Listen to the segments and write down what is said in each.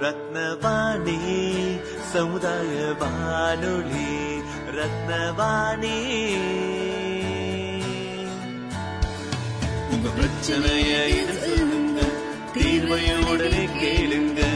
ரத்னவாணி சமுதாய வானொலி ரத்னவாணி. உங்க பிரச்சனைய இது சொல்லுங்க தீர்வைய உடனே கேளுங்க.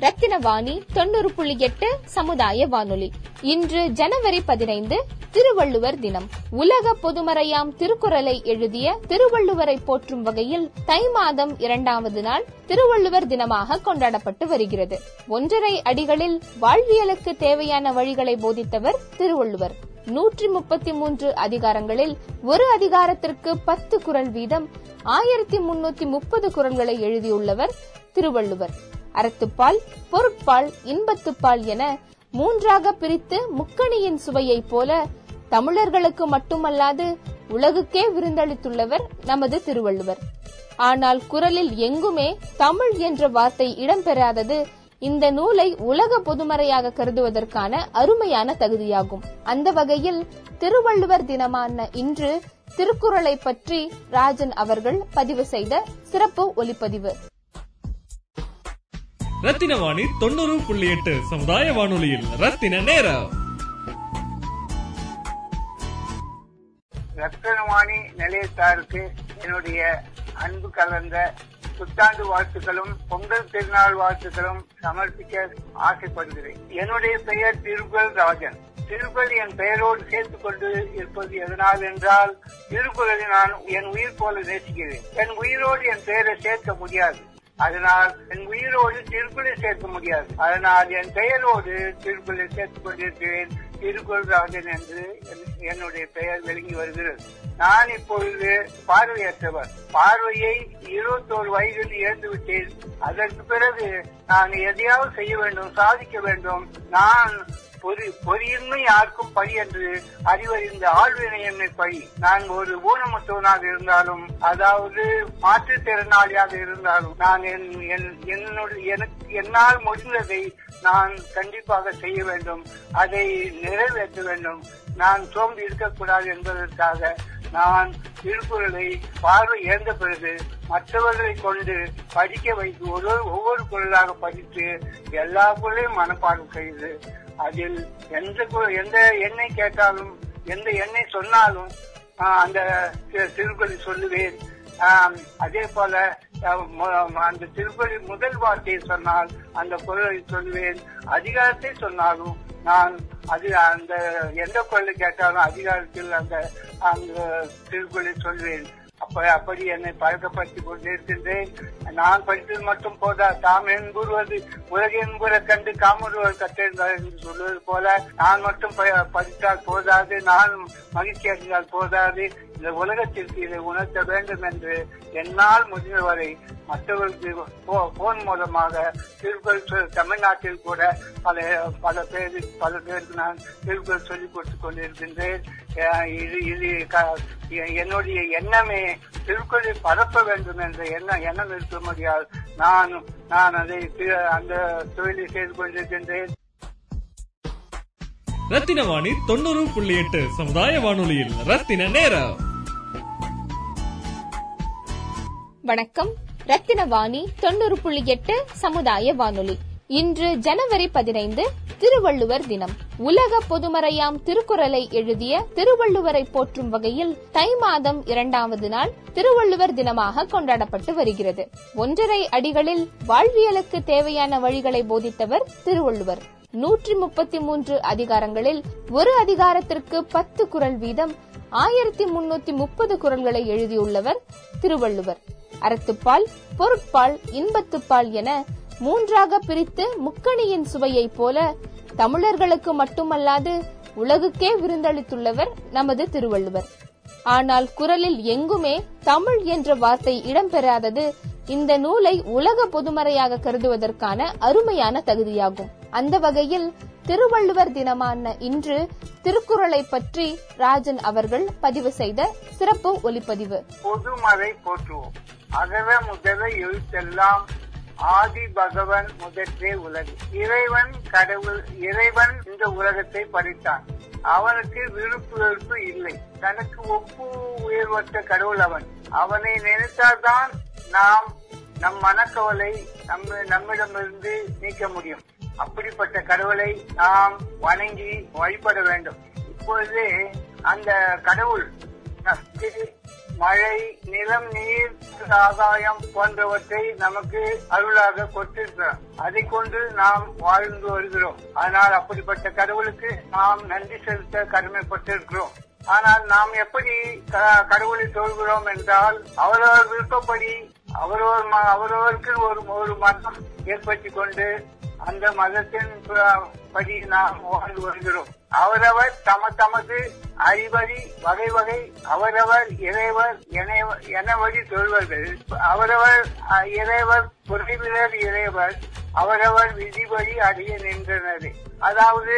ரத்தினவாணி தொண்ணூறு புள்ளி எட்டு சமுதாய வானொலி. இன்று ஜனவரி பதினைந்து திருவள்ளுவர் தினம். உலக பொதுமறையாம் திருக்குறளை எழுதிய திருவள்ளுவரை போற்றும் வகையில் தை மாதம் இரண்டாவது நாள் திருவள்ளுவர் தினமாக கொண்டாடப்பட்டு வருகிறது. ஒன்றரை அடிகளில் வாழ்வியலுக்கு தேவையான வழிகளை போதித்தவர் திருவள்ளுவர். நூற்றி முப்பத்தி மூன்று அதிகாரங்களில் ஒரு அதிகாரத்திற்கு பத்து குரல் வீதம் ஆயிரத்தி முன்னூத்தி முப்பது குரல்களை எழுதியுள்ளவர் திருவள்ளுவர். அறத்துப்பால் பொருட்பால் இன்பத்துப்பால் என மூன்றாக பிரித்து முக்கணியின் சுவையைப் போல தமிழர்களுக்கு மட்டுமல்லாது உலகுக்கே விருந்தளித்துள்ளவர் நமது திருவள்ளுவர். ஆனால் குரலில் எங்குமே தமிழ் என்ற வார்த்தை இடம்பெறாதது இந்த நூலை உலக பொதுமறையாக கருதுவதற்கான அருமையான தகுதியாகும். அந்த வகையில் திருவள்ளுவர் தினமான இன்று திருக்குறளை பற்றி ராஜன் அவர்கள் பதிவு செய்த சிறப்பு ஒலிப்பதிவு. ரத்தின வாணி தொண்ணூறு புள்ளி எட்டு சமுதாய வானொலியில். ரத்தின நேரம். ரத்தனவாணி நிலையத்தாருக்கு என்னுடைய அன்பு கலந்த புத்தாண்டு வாழ்த்துக்களும் பொங்கல் திருநாள் வாழ்த்துக்களும் சமர்ப்பிக்க ஆசைப்படுகிறேன். என்னுடைய பெயர் திருக்குறள் ராஜன். திருக்குறள் என் பெயரோடு சேர்த்துக் கொண்டு இருப்பது எதனால் என்றால் திருக்குறளை நான் என் உயிர் போல நேசிக்கிறேன். என் உயிரோடு என் பெயரை சேர்க்க முடியாது. அதனால் என் உயிரோடு திருக்குறளை சேர்க்க முடியாது. அதனால் என் பெயரோடு திருக்குறளை சேர்த்துக் கொண்டிருக்கிறேன். திருக்குறள் ராஜன் என்று என்- என்னுடைய பெயர் விளங்கி வருகிறது. நான் இப்பொழுது பார்வையற்றவர். பார்வையை இருபத்தோரு வயதில் இழந்து விட்டேன். அதற்கு பிறகு நான் எதையாவது செய்ய வேண்டும் சாதிக்க வேண்டும். நான் பொறி பொறியின்மை யாருக்கும் பழி என்று அறிவறிந்த ஆழ்வினை என்னை பழி நான் ஒரு ஊனமுற்றவனாக இருந்தாலும் அதாவது மாற்றுத்திறனாளியாக இருந்தாலும் நான் என் என்- என்னுடைய எனக்கு என்னால் முடிந்ததை நான் கண்டிப்பாக செய்ய வேண்டும். அதை நிறைவேற்ற வேண்டும். நான் சோம்பி இருக்கக்கூடாது என்பதற்காக நான் திருக்குறளை பார்வை இழந்த பிறகு மற்றவர்களை கொண்டு படிக்க வைத்து ஒரு ஒவ்வொரு குரலாக படித்து எல்லா குரலையும் மனப்பாடம் செய்து அதில் எந்த எந்த எண்ணெய் கேட்டாலும் எந்த எண்ணெய் சொன்னாலும் அந்த தி- சொல்லுவேன். அதே போல அந்த திருப்பதி முதல் வார்த்தையை சொன்னால் அந்த குரலை சொல்லுவேன். அதிகாரத்தை சொன்னாலும் நான் அது அந்த எந்த குரலை கேட்டாலும் அதிகாரத்தில் அந்த அந்த திருக்குறளை சொல்வேன். அப்படி என்னை பழக்கப்படுத்திக் கொண்டிருக்கின்றேன் நான் படித்தது மட்டும் போதா தாம் என்புறுவது உலக என்புற கண்டு காமருவர் கற்றிருந்தார் என்று சொல்வது போல நான் மட்டும் ப- படித்தால் போதாது நான் மகிழ்ச்சி அடைந்தால் போதாது. இந்த உலகத்திற்கு இதை உணர்த்த வேண்டும் என்று என்னால் முடிந்தவரை மற்றவர்களுக்கு போ- போன் மூலமாக திருக்குறள் சொல் தமிழ்நாட்டில் கூட பல பல பேர் பல பேருக்கு நான் திருக்குறள் சொல்லிக் கொடுத்துக் கொண்டிருக்கின்றேன். இது இது என்னுடைய எண்ணமே திருக்குறளை பரப்ப வேண்டும் என்ற எண்ணம் எண்ணம் இருக்க முடியாது நான் நான் அதை அந்த தொழிலை செய்து கொண்டிருக்கின்றேன். ரத்தின வாணி தொண்ணூறு புள்ளி எட்டு சமுதாய வானொலியில் ரத்தின நேரம். வணக்கம். ரத்தினவாணி தொண்ணூறு புள்ளி எட்டு சமுதாய வானொலி. இன்று ஜனவரி பதினைந்து திருவள்ளுவர் தினம். உலக பொதுமறையாம் திருக்குறளை எழுதிய திருவள்ளுவரை போற்றும் வகையில் தை மாதம் இரண்டாவது நாள் திருவள்ளுவர் தினமாக கொண்டாடப்பட்டு வருகிறது. ஒன்றரை அடிகளில் வாழ்வியலுக்கு தேவையான வழிகளை போதித்தவர் திருவள்ளுவர். நூற்றி முப்பத்தி மூன்று அதிகாரங்களில் ஒரு அதிகாரத்திற்கு பத்து குரல் வீதம் ஆயிரத்தி முன்னூத்தி முப்பது குரல்களை எழுதியுள்ளவர் திருவள்ளுவர். அறத்துப்பால் பொருட்பால் இன்பத்துப்பால் என மூன்றாக பிரித்து முக்கணியின் சுவையைப் போல தமிழர்களுக்கு மட்டுமல்லாது உலகுக்கே விருந்தளித்துள்ளவர் நமது திருவள்ளுவர். ஆனால் குரலில் எங்குமே தமிழ் என்ற வார்த்தை இடம்பெறாதது இந்த நூலை உலக பொதுமறையாக கருதுவதற்கான அருமையான தகுதியாகும். அந்த வகையில் திருவள்ளுவர் தினமான இன்று திருக்குறளை பற்றி ராஜன் அவர்கள் பதிவு செய்த சிறப்பு ஒலிப்பதிவு. பொதுமறை போற்றுவோம். அகர முதல எழுத்தெல்லாம் ஆதி பகவன் முதற்றே உலகு. இறைவன் கடவுள் இறைவன் இந்த உலகத்தை படைத்தான். அவனுக்கு விருப்பு வெறுப்பு இல்லை. தனக்கு ஒப்பு உயர்வற்ற கடவுள் அவன். அவனை நினைத்தால்தான் நாம் நம் மனக்கவலை நம்ம நம்மிடமிருந்து நீக்க முடியும். அப்படிப்பட்ட கடவுளை நாம் வணங்கி வழிபட வேண்டும். இப்பொழுது அந்த கடவுள் மழை நிலம் நீர் ஆதாயம் போன்றவற்றை நமக்கு அருளாக கொடுத்திருக்கிறார். அதை கொண்டு நாம் வாழ்ந்து வருகிறோம். ஆனால் அப்படிப்பட்ட கடவுளுக்கு நாம் நன்றி செலுத்த கடமைப்பட்டிருக்கிறோம். ஆனால் நாம் எப்படி க- கடவுளை தொழுகிறோம் என்றால் அவரவர் விருப்பப்படி அவரவர் ம- அவரவருக்கு ஒரு ஒரு மதம் ஏற்படுத்திக் கொண்டு அந்த மதத்தின் படி நாம் வாழ்ந்து வருகிறோம். அவரவர் தம தமது அறிவழி வகை வகை அவரவர் இறைவர் என- வழி சொல்வர்கள் அவரவர் இறைவர் குறைவிலர் இறைவர் அவரவர் விதிபடி அடைய நின்றனர். அதாவது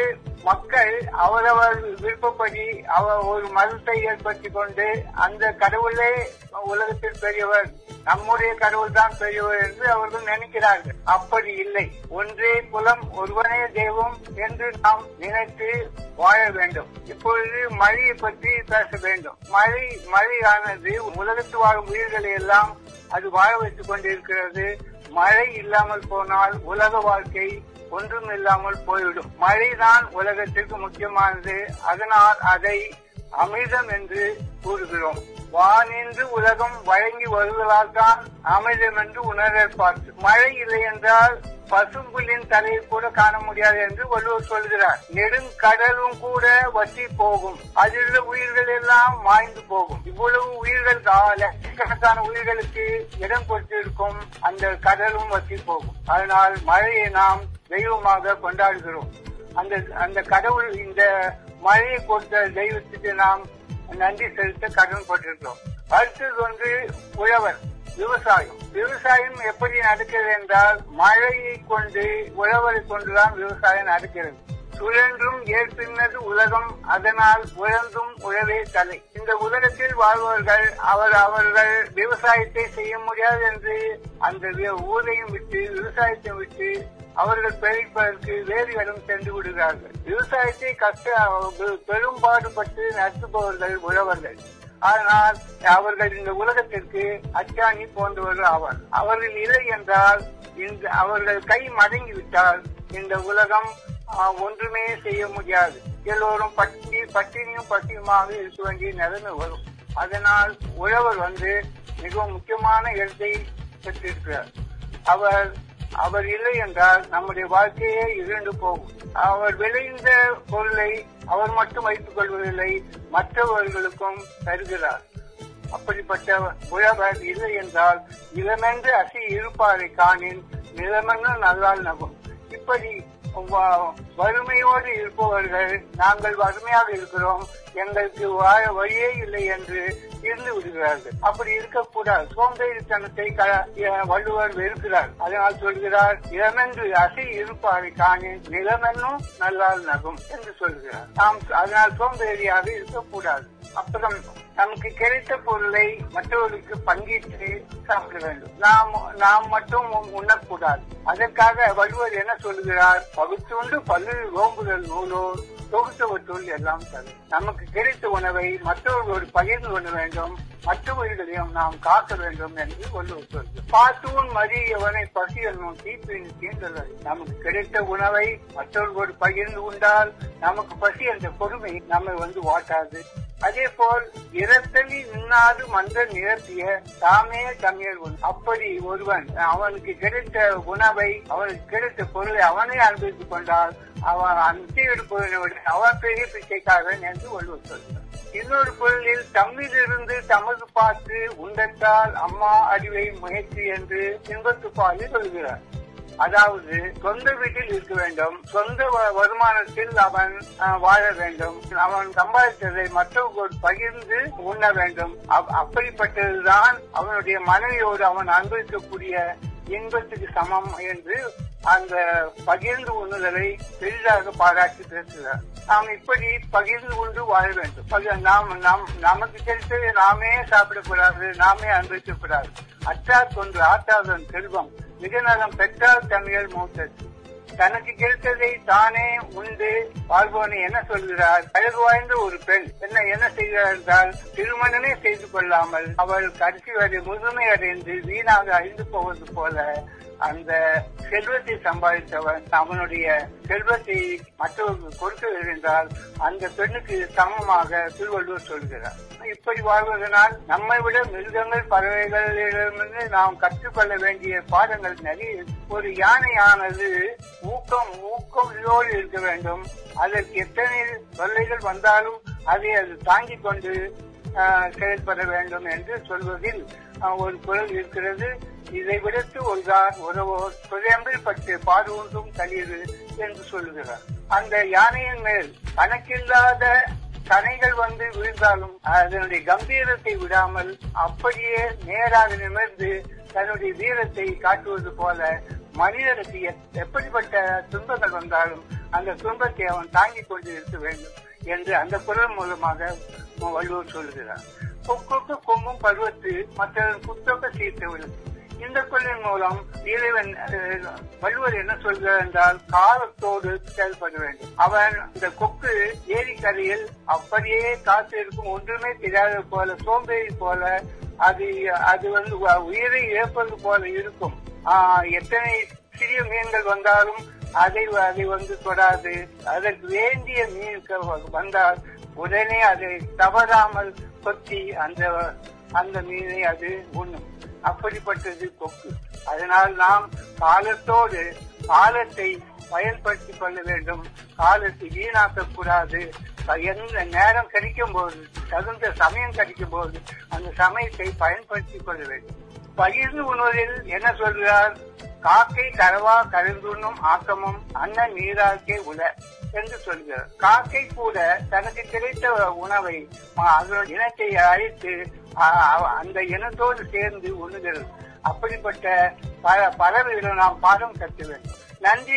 மக்கள் அவரவர் விருப்பப்படி அவர் ஒரு மதத்தை ஏற்படுத்தி கொண்டு அந்த கடவுளே உலகத்தில் பெரியவர் நம்முடைய கடவுள் தான் பெரியவர் என்று அவர்கள் நினைக்கிறார்கள். அப்படி இல்லை. ஒன்றே குலம் ஒருவனே தெய்வம் என்று நாம் நினைத்து வாழ வேண்டும். இப்பொழுது மழையை பற்றி பேச வேண்டும். மழை மழையானது உலகத்து வாழும் உயிர்களை எல்லாம் அது வாழ வைத்துக் கொண்டிருக்கிறது. மழை இல்லாமல் போனால் உலக வாழ்க்கை ஒன்றும் இல்லாமல் போய்விடும். மழைதான் உலகத்திற்கு முக்கியமானது. அதனால் அதை அமிர்தம் என்று கூறுகிறோம். வானின்று உலகம் வழங்கி வருவதால் தான் அமிர்தம் என்று உணரப்பார்த்து மழை இல்லை என்றால் பசும்புல்லின் தலையை கூட காண முடியாது என்று வள்ளுவர் சொல்கிறார். நெடுங்கடலும் கூட வற்றி போகும். அதில் உள்ள உயிர்கள் எல்லாம் மாய்ந்து போகும். இவ்வளவு உயிர்கள் லட்சக்கணக்கான உயிர்களுக்கு இடம் கொடுத்திருக்கும் அந்த கடலும் வற்றி போகும். அதனால் மழையை நாம் தெய்வமாக கொண்டாடுகிறோம். அந்த அந்த கடவுள் இந்த மழையை கொடுத்த தெய்வத்துக்கு நாம் நன்றி செலுத்த கடன் பட்டிருக்கிறோம். அடுத்தது வந்து உழவர் விவசாயம். விவசாயம் எப்படி நடக்கிறது என்றால் மழையை கொண்டு உழவரை கொண்டுதான் விவசாயம் நடக்கிறது. சுழன்றும் ஏற்பின்னது உலகம் அதனால் உழந்தும் உழவே தலை. இந்த உலகத்தில் வாழ்பவர்கள் அவர் அவர்கள் விவசாயத்தை செய்ய முடியாது என்று அந்த ஊரையும் விட்டு விவசாயத்தை விட்டு அவர்கள் பிழைப்பதற்கு வேறு இடம் சென்று விடுகிறார்கள். விவசாயத்தை கஷ்ட பெரும்பாடுபட்டு நடத்துபவர்கள் உழவர்கள். ஆனால் அவர்கள் இந்த உலகத்திற்கு அச்சாணி போன்றவர்கள் ஆவார். அவர்கள் இல்லை என்றால் இந்த அவர்கள் கை மடங்கி விட்டால் இந்த உலகம் ஒன்றுமே செய்ய முடியாது. எல்லோரும் பட்டி பட்டினியும் பட்டியுமாக இருக்க வேண்டிய நிலைமை வரும். அதனால் உழவர் வந்து மிகவும் முக்கியமான இடத்தை பெற்றிருக்கிறார். அவர் அவர் இல்லை என்றால் நம்முடைய வாழ்க்கையே இருண்டு போகும். அவர் விளைந்த பொருளை அவர் மட்டும் வைத்துக் கொள்வதில்லை மற்றவர்களுக்கும் தருகிறார். அப்படிப்பட்ட உழவர் இல்லை என்றால் நிலமென்று அசி இருப்பாரை காணின் நிலமென்று நல்லால் நகும். இப்படி வறுமையோடு இருப்பவர்கள் நாங்கள் வறுமையாக இருக்கிறோம். எங்களுக்கு வாழ வழியே இல்லை என்று இருந்து விடுகிறார்கள். அப்படி இருக்கக்கூடாது. சோம்பேறித்தனத்தை க- வள்ளுவர் வெறுக்கிறார். அதனால் சொல்கிறார் இளமென்று அசை இருப்பாரை காணின் நிலமென்னும் நல்லால் நகும் என்று சொல்கிறார். நாம் அதனால் சோம்பேறியாக இருக்கக்கூடாது. அப்புறம் நமக்கு கிடைத்த பொருளை மற்றவர்களுக்கு பங்கிட்டு சாப்பிட வேண்டும். நாம் நாம் மட்டும் உண்ணக்கூடாது. அதற்காக வள்ளுவர் என்ன சொல்லுகிறார்? பகுத்துண்டு பல்லு ஓம்புதல் நூலோ தொகுத்தவற்றுள் எல்லாம் தரும். நமக்கு கிடைத்த உணவை மற்றவர்களோடு பகிர்ந்து கொள்ள வேண்டும். மற்றவர்களையும் நாம் காக்க வேண்டும் என்று வள்ளுவர் சொல்கிறார். பார்த்தூன் மதியவனை பசியல் நோக்கி தீப்பின் தீண்டல் நமக்கு கிடைத்த உணவை மற்றவர்களோடு பகிர்ந்து உண்டால் நமக்கு பசி என்ற பொறுமை நம்மை வந்து வாட்டாது. அதே போல் இரத்தலி நின்னாது மன்ற நிரப்பிய தாமே தமிழ் அப்படி ஒருவன் அவனுக்கு கிடைத்த உணவை அவனுக்கு கிடைத்த பொருளை அவனே அனுபவித்துக் கொண்டால் அவன் அந்த எடுப்பவனோடு அவன் பெரிய பிச்சைக்காரன் என்று ஒருவர் சொல்கிறார். இன்னொரு பொருளில் தம்மிலிருந்து தமது பார்த்து உண்டத்தால் அம்மா அறிவை முயற்சி என்று இன்பத்து பாலில் சொல்கிறார். அதாவது சொந்த வீட்டில் இருக்க வேண்டும். சொந்த வ- வருமானத்தில் அவன் அஹ், வாழ வேண்டும். அவன் சம்பாதித்ததை மற்றவர்கள் பகிர்ந்து உண்ண வேண்டும். அப்- அப்படிப்பட்டதுதான் அவனுடைய மனைவியோடு அவன் அனுபவிக்கக்கூடிய இன்பத்துக்கு சமம் என்று அந்த பகிர்ந்து உண்ணுதலை பெரிதாக பாராட்டி பேசுகிறார். நாம் இப்படி பகிர்ந்து கொண்டு வாழ வேண்டும். நாம் நாம் நமக்கு கிடைத்ததை நாமே சாப்பிடக்கூடாது நாமே அனுபவிக்கக்கூடாது. அற்றார் கொண்டு ஆற்றாதன் செல்வம் மிக நலம் பெற்றால் தமிழர் மூத்தது தனக்கு கிடைத்ததை தானே உண்டு வாழ்பவனை என்ன சொல்கிறார்? அழகு வாய்ந்த ஒரு பெண் என்ன என்ன செய்கிறார் என்றால் திருமணமே செய்து கொள்ளாமல் அவள் கடைசி வரை முதுமை அடைந்து வீணாக அழிந்து போவது போல அந்த செல்வத்தை சம்பாதித்தவன் அவனுடைய செல்வத்தை மற்றவர்கள் கொடுக்க என்றால் அந்த பெண்ணுக்கு சமமாக திருவள்ளுவர் சொல்கிறார். இப்படி வாழ்வதனால் நம்மை விட மிருகங்கள் பறவைகளிடமிருந்து நாம் கற்றுக்கொள்ள வேண்டிய பாடங்கள் நிறைய. ஒரு யானையானது ஊக்கம் ஊக்கத்தோடு இருக்க வேண்டும். அதற்கு எத்தனை தொல்லைகள் வந்தாலும் அதை அது தாங்கிக் கொண்டு செயல்பட வேண்டும் என்று சொல்வதில் ஒரு குரல் இருக்கிறது. இதை விடுத்து ஒன்றார் உறவோ சுயம்பில் பட்டு பாடுவதும் தளிர் என்று சொல்லுகிறார். அந்த யானையின் மேல் கணக்கில்லாத கனைகள் வந்து விழுந்தாலும் அதனுடைய கம்பீரத்தை விடாமல் அப்படியே நேராக நிமிர்ந்து தன்னுடைய வீரத்தை காட்டுவது போல மனிதனுக்கு எப்படிப்பட்ட துன்பங்கள் வந்தாலும் அந்த துன்பத்தை அவன் தாங்கிக் கொண்டு இருக்க வேண்டும் என்று அந்த குரல் மூலமாக வள்ளுவர் சொல்கிறார் கொக்குக்கு கொம்பும் பருவத்து மற்றவன் குத்தொக்க சீர்த்து இந்த கொள்ளின் மூலம் இறைவன் வள்ளுவர் என்ன சொல்கிறார் என்றால் காலத்தோடு செயல்பட வேண்டும். அவன் இந்த கொக்கு ஏரிக்கரையில் அப்படியே காத்து இருக்கும் ஒன்றுமே தெரியாத போல சோம்பேறி போல அது அது வந்து உயிரை இழப்பது போல இருக்கும். எத்தனை சிறிய மீன்கள் வந்தாலும் அதை அதை வந்து தொடாது. அதற்கு வேண்டிய மீன்கள் வந்தால் உடனே அதை தவறாமல் கொத்தி அந்த அந்த மீனை அது உண்ணும். அப்படிப்பட்டது கொக்கு. அதனால் நாம் காலத்தோடு காலத்தை பயன்படுத்திக் கொள்ள வேண்டும். காலத்தை வீணாக்க கூடாது எந்த நேரம் கிடைக்கும் போது தகுந்த சமயம் கிடைக்கும் போது அந்த சமயத்தை பயன்படுத்திக் கொள்ள வேண்டும். பகிர்ந்து உணவில் என்ன சொல்கிறார்? காக்கை கரவா கருந்துண்ணும் ஆக்கமும் அண்ணன் நீராக்கே உல என்று சொல்கிறார். காக்கை கூட தனக்கு கிடைத்த உணவை அதனுடைய இனத்தை அழைத்து அந்த இனத்தோடு சேர்ந்து உண்ணுகிறது அப்படிப்பட்ட பல பறவைகளை நாம் பாடம் கற்க வேண்டும். நன்றி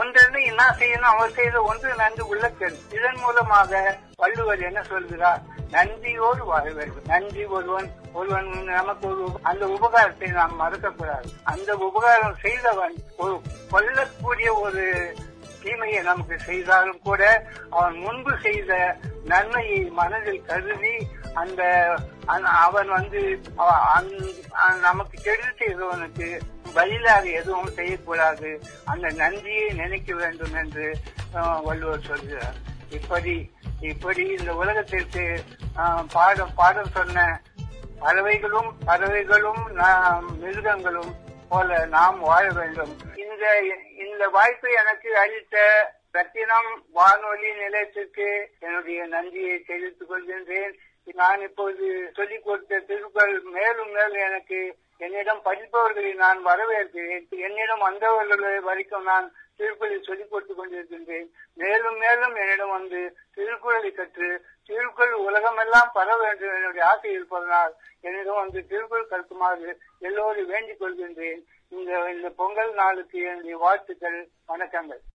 ஒன்றென்று என்ன செய்யணும் அவர் செய்த ஒன்று நன்றி உள்ளத்தல் இதன் மூலமாக வள்ளுவர் என்ன சொல்கிறார்? நன்றியோடு வாழ வேண்டும். நன்றி ஒருவன் ஒருவன் நமக்கு ஒரு அந்த உபகாரத்தை நாம் மறக்கக்கூடாது. அந்த உபகாரம் செய்தவன் ஒரு கொல்லக்கூடிய ஒரு தீமையை நமக்கு செய்தாலும் கூட அவன் முன்பு செய்த நன்மையை மனதில் கருதி அந்த அவன் வந்து நமக்கு கெடுதி செய்தவனுக்கு பதிலாக எதுவும் செய்யக்கூடாது. அந்த நன்றியை நினைக்க வேண்டும் என்று வள்ளுவர் சொல்கிறார். இப்படி இப்படி இந்த உலகத்திற்கு பாடம் பாடம் சொன்ன பறவைகளும் பறவைகளும் மிருகங்களும் போல நாம் வாழ வேண்டும். இந்த இந்த வாய்ப்பை எனக்கு அளித்த ரத்தினம் வானொலி நிலையத்திற்கு என்னுடைய நன்றியை தெரிவித்துக் கொள்கின்றேன். நான் இப்போது சொல்லிக் கொடுத்த திருக்குறள் மேலும் மேலும் எனக்கு என்னிடம் படிப்பவர்களை நான் வரவேற்கிறேன். என்னிடம் வந்தவர்களை வரைக்கும் நான் திருக்குறளை சொல்லிக் கொடுத்துக் கொண்டிருக்கின்றேன். மேலும் மேலும் என்னிடம் வந்து திருக்குறளை கற்று திருக்குறள் உலகமெல்லாம் பரவ வேண்டும் என்னுடைய ஆசை இருப்பதனால் என்னிடம் வந்து திருக்குறள் கற்குமாறு எல்லோரும் வேண்டிக் கொள்கின்றேன். இந்த இந்த பொங்கல் நாளுக்கு என்னுடைய வாழ்த்துக்கள் வணக்கங்கள்.